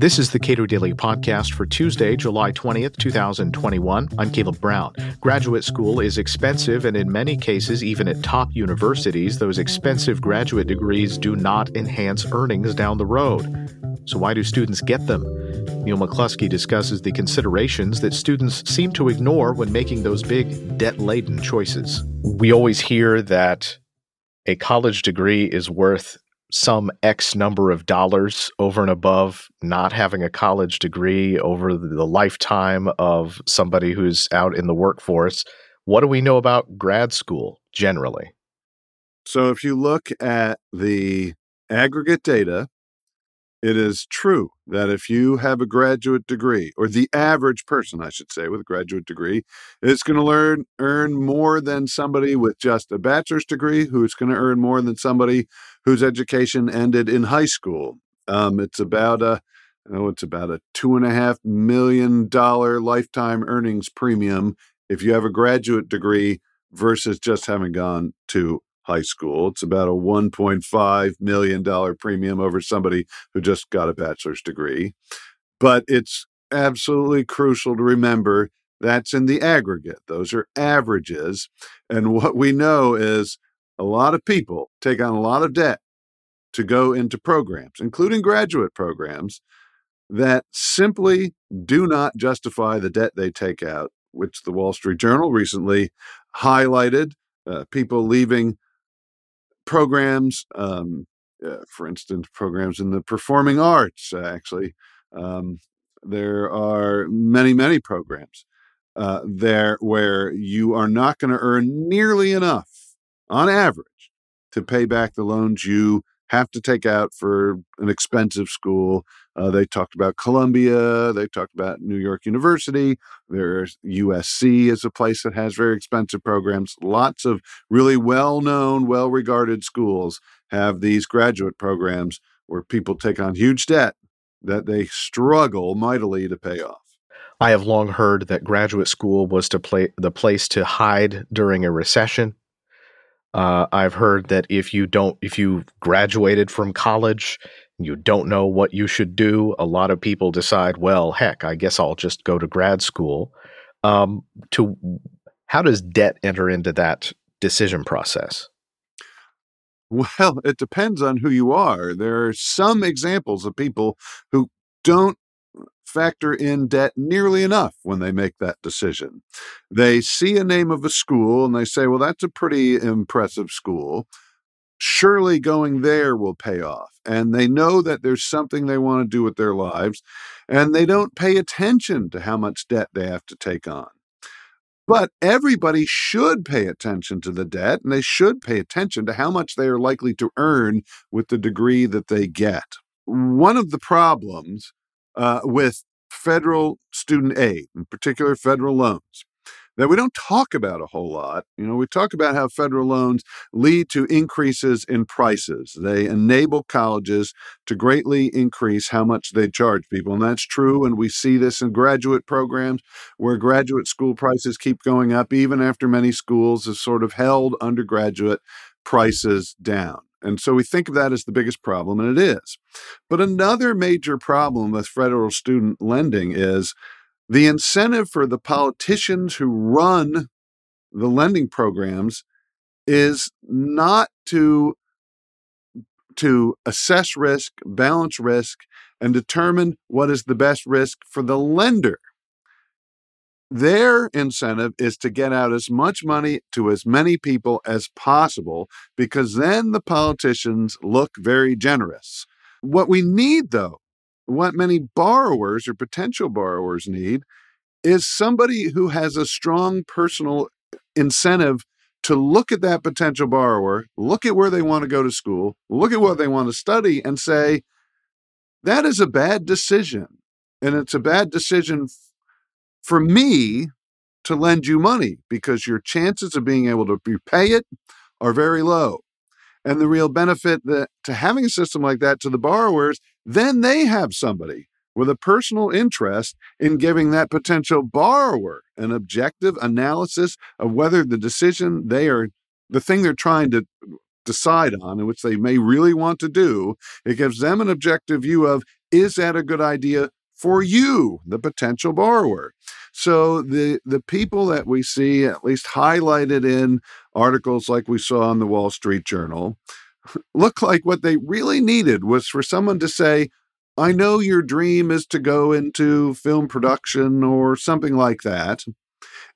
This is the Cato Daily Podcast for Tuesday, July 20th, 2021. I'm Caleb Brown. Graduate school is expensive, and in many cases, even at top universities, those expensive graduate degrees do not enhance earnings down the road. So, why do students get them? Neal McCluskey discusses the considerations that students seem to ignore when making those big, debt laden choices. We always hear that a college degree is worth some X number of dollars over and above not having a college degree over the lifetime of somebody who's out in the workforce. What do we know about grad school generally? So, if you look at the aggregate data it is true that if you have a graduate degree, or the average person, I should say, with a graduate degree, is going to learn earn more than somebody with just a bachelor's degree, who's going to earn more than somebody whose education ended in high school. Um, it's about a oh, it's about a two and a half million dollar lifetime earnings premium if you have a graduate degree versus just having gone to high school. It's about a $1.5 million premium over somebody who just got a bachelor's degree. But it's absolutely crucial to remember that's in the aggregate. Those are averages. And what we know is a lot of people take on a lot of debt to go into programs, including graduate programs, that simply do not justify the debt they take out, which the Wall Street Journal recently highlighted. Uh, people leaving programs, um, uh, for instance, programs in the performing arts, actually. Um, there are many, many programs uh, there where you are not going to earn nearly enough on average to pay back the loans you have to take out for an expensive school. Uh, they talked about Columbia. They talked about New York University. There's USC is a place that has very expensive programs. Lots of really well-known, well-regarded schools have these graduate programs where people take on huge debt that they struggle mightily to pay off. I have long heard that graduate school was to play the place to hide during a recession uh, I've heard that if you don't, if you graduated from college, you don't know what you should do. A lot of people decide, well, heck, I guess I'll just go to grad school. Um, to how does debt enter into that decision process? Well, it depends on who you are. There are some examples of people who don't factor in debt nearly enough when they make that decision. They see a name of a school and they say, well, that's a pretty impressive school. Surely going there will pay off. And they know that there's something they want to do with their lives, and they don't pay attention to how much debt they have to take on. But everybody should pay attention to the debt, and they should pay attention to how much they are likely to earn with the degree that they get. One of the problems uh, with federal student aid, in particular federal loans, that we don't talk about a whole lot. You know, we talk about how federal loans lead to increases in prices. They enable colleges to greatly increase how much they charge people. And that's true. And we see this in graduate programs where graduate school prices keep going up, even after many schools have sort of held undergraduate prices down. And so we think of that as the biggest problem, and it is. But another major problem with federal student lending is the incentive for the politicians who run the lending programs is not to to assess risk, balance risk, and determine what is the best risk for the lender. Their incentive is to get out as much money to as many people as possible because then the politicians look very generous. What we need, though, what many borrowers or potential borrowers need, is somebody who has a strong personal incentive to look at that potential borrower, look at where they want to go to school, look at what they want to study, and say, that is a bad decision. And it's a bad decision for me to lend you money because your chances of being able to repay it are very low. And the real benefit that, to having a system like that to the borrowers, then they have somebody with a personal interest in giving that potential borrower an objective analysis of whether the decision they are, the thing they're trying to decide on and which they may really want to do, it gives them an objective view of is that a good idea for you, the potential borrower? So the the people that we see at least highlighted in articles like we saw in the Wall Street Journal look like what they really needed was for someone to say, I know your dream is to go into film production or something like that.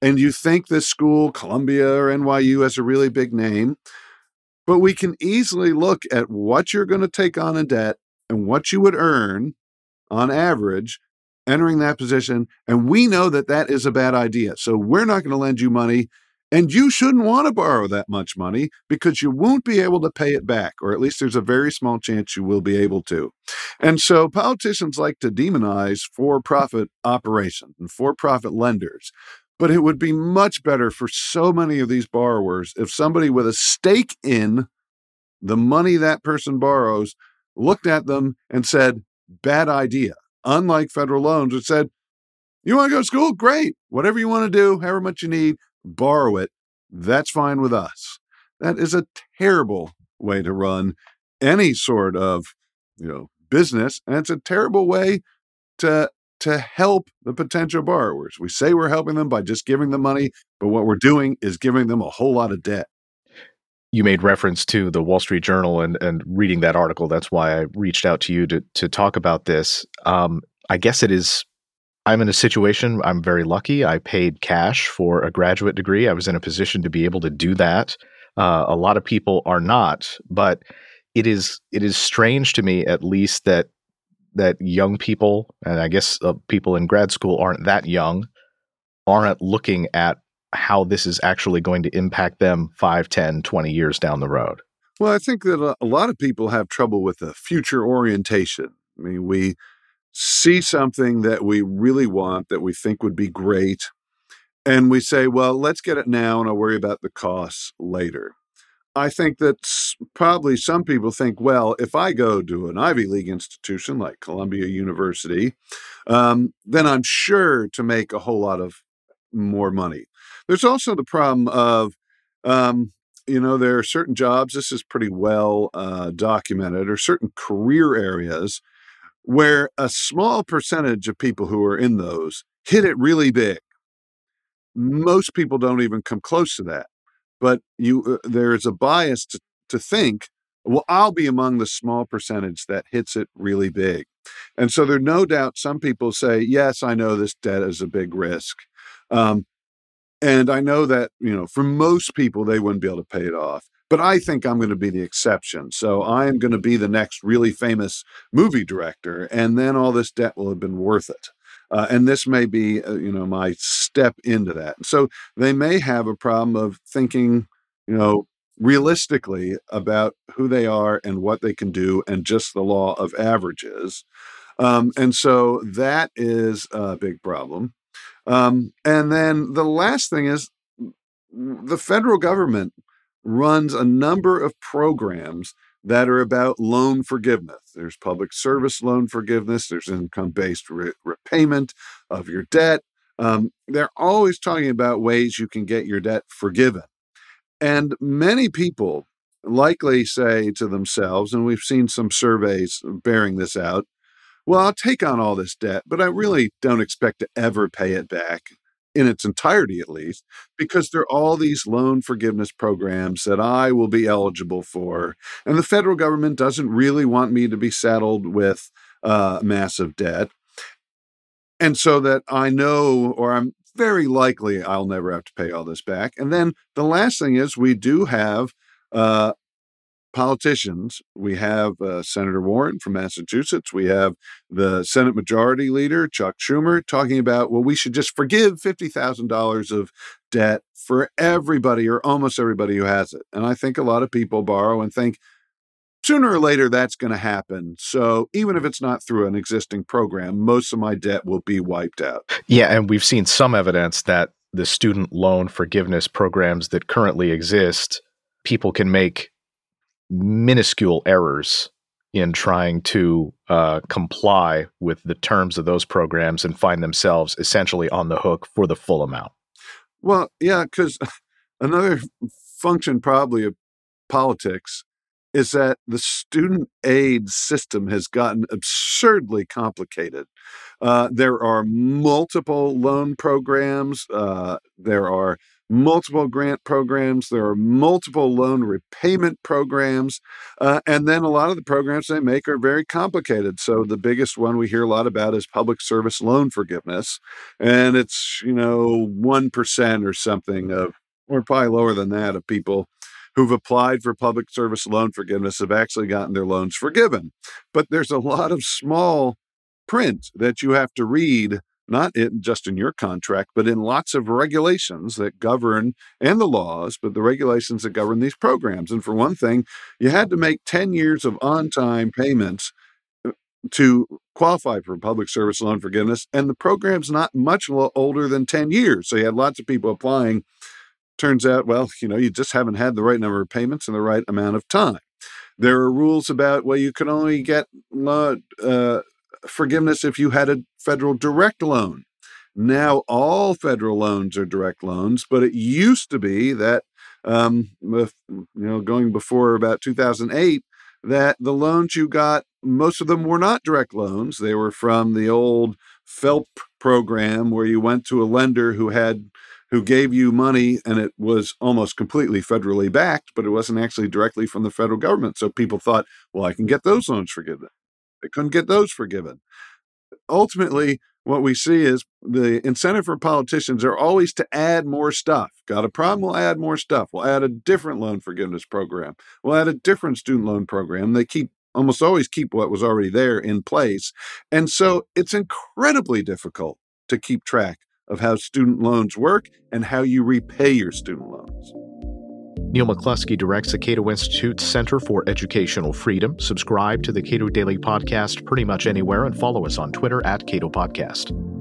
And you think this school, Columbia or NYU, has a really big name. But we can easily look at what you're going to take on in debt and what you would earn on average entering that position. And we know that that is a bad idea. So we're not going to lend you money. And you shouldn't want to borrow that much money because you won't be able to pay it back, or at least there's a very small chance you will be able to. And so politicians like to demonize for profit operations and for profit lenders. But it would be much better for so many of these borrowers if somebody with a stake in the money that person borrows looked at them and said, bad idea. Unlike federal loans, it said, you want to go to school? Great. Whatever you want to do, however much you need, borrow it. That's fine with us. That is a terrible way to run any sort of, you know, business, and it's a terrible way to to help the potential borrowers. We say we're helping them by just giving them money, but what we're doing is giving them a whole lot of debt. You made reference to the Wall Street Journal and and reading that article. That's why I reached out to you to to talk about this. Um, I guess it is I'm in a situation, I'm very lucky. I paid cash for a graduate degree. I was in a position to be able to do that. Uh, a lot of people are not, but it is it is strange to me at least that that young people and I guess uh, people in grad school aren't that young aren't looking at how this is actually going to impact them 5, 10, 20 years down the road. Well, I think that a lot of people have trouble with the future orientation. I mean, we see something that we really want that we think would be great. And we say, well, let's get it now and I'll worry about the costs later. I think that probably some people think, well, if I go to an Ivy League institution like Columbia University, um, then I'm sure to make a whole lot of more money. There's also the problem of, um, you know, there are certain jobs, this is pretty well uh, documented, or certain career areas where a small percentage of people who are in those hit it really big. Most people don't even come close to that. But you, uh, there's a bias to, to think, well, I'll be among the small percentage that hits it really big. And so there's no doubt some people say, yes, I know this debt is a big risk. Um, and I know that, you know, for most people, they wouldn't be able to pay it off but I think I'm going to be the exception. So I am going to be the next really famous movie director, and then all this debt will have been worth it. Uh, and this may be, uh, you know, my step into that. So they may have a problem of thinking, you know, realistically about who they are and what they can do, and just the law of averages. Um, and so that is a big problem. Um, and then the last thing is the federal government runs a number of programs that are about loan forgiveness. There's public service loan forgiveness, there's income based re- repayment of your debt. Um, they're always talking about ways you can get your debt forgiven. And many people likely say to themselves, and we've seen some surveys bearing this out, well, I'll take on all this debt, but I really don't expect to ever pay it back in its entirety at least, because there are all these loan forgiveness programs that I will be eligible for. And the federal government doesn't really want me to be saddled with uh, massive debt. And so that I know, or I'm very likely I'll never have to pay all this back. And then the last thing is we do have uh, politicians. We have uh, Senator Warren from Massachusetts. We have the Senate Majority Leader, Chuck Schumer, talking about, well, we should just forgive $50,000 of debt for everybody or almost everybody who has it. And I think a lot of people borrow and think, sooner or later that's going to happen. So even if it's not through an existing program, most of my debt will be wiped out. Yeah. And we've seen some evidence that the student loan forgiveness programs that currently exist, people can make minuscule errors in trying to uh, comply with the terms of those programs and find themselves essentially on the hook for the full amount. Well, yeah, because another function probably of politics is that the student aid system has gotten absurdly complicated. Uh, there are multiple loan programs. Uh, there are multiple grant programs. There are multiple loan repayment programs. Uh, and then a lot of the programs they make are very complicated. So the biggest one we hear a lot about is public service loan forgiveness. And it's, you know, 1% or something of, or probably lower than that, of people who've applied for public service loan forgiveness have actually gotten their loans forgiven. But there's a lot of small print that you have to read not in, just in your contract, but in lots of regulations that govern and the laws, but the regulations that govern these programs. And for one thing, you had to make 10 years of on time payments uh, to qualify for public service loan forgiveness. And the program's not much older than 10 years. So you had lots of people applying. Turns out, well, you know, you just haven't had the right number of payments in the right amount of time. There are rules about, well, you can only get uh, forgiveness if you had a federal direct loan. Now all federal loans are direct loans, but it used to be that, um, you know, going before about 2008, that the loans you got, most of them were not direct loans. They were from the old FFELP program where you went to a lender who had who gave you money and it was almost completely federally backed, but it wasn't actually directly from the federal government. So people thought, well, I can get those loans forgiven. They couldn't get those forgiven. Ultimately, what we see is the incentive for politicians are always to add more stuff. Got a problem? We'll add more stuff. We'll add a different loan forgiveness program. We'll add a different student loan program. They keep almost always keep what was already there in place. And so it's incredibly difficult to keep track of how student loans work and how you repay your student loans. Neal McCluskey directs the Cato Institute's Center for Educational Freedom. Subscribe to the Cato Daily Podcast pretty much anywhere and follow us on Twitter at Cato Podcast.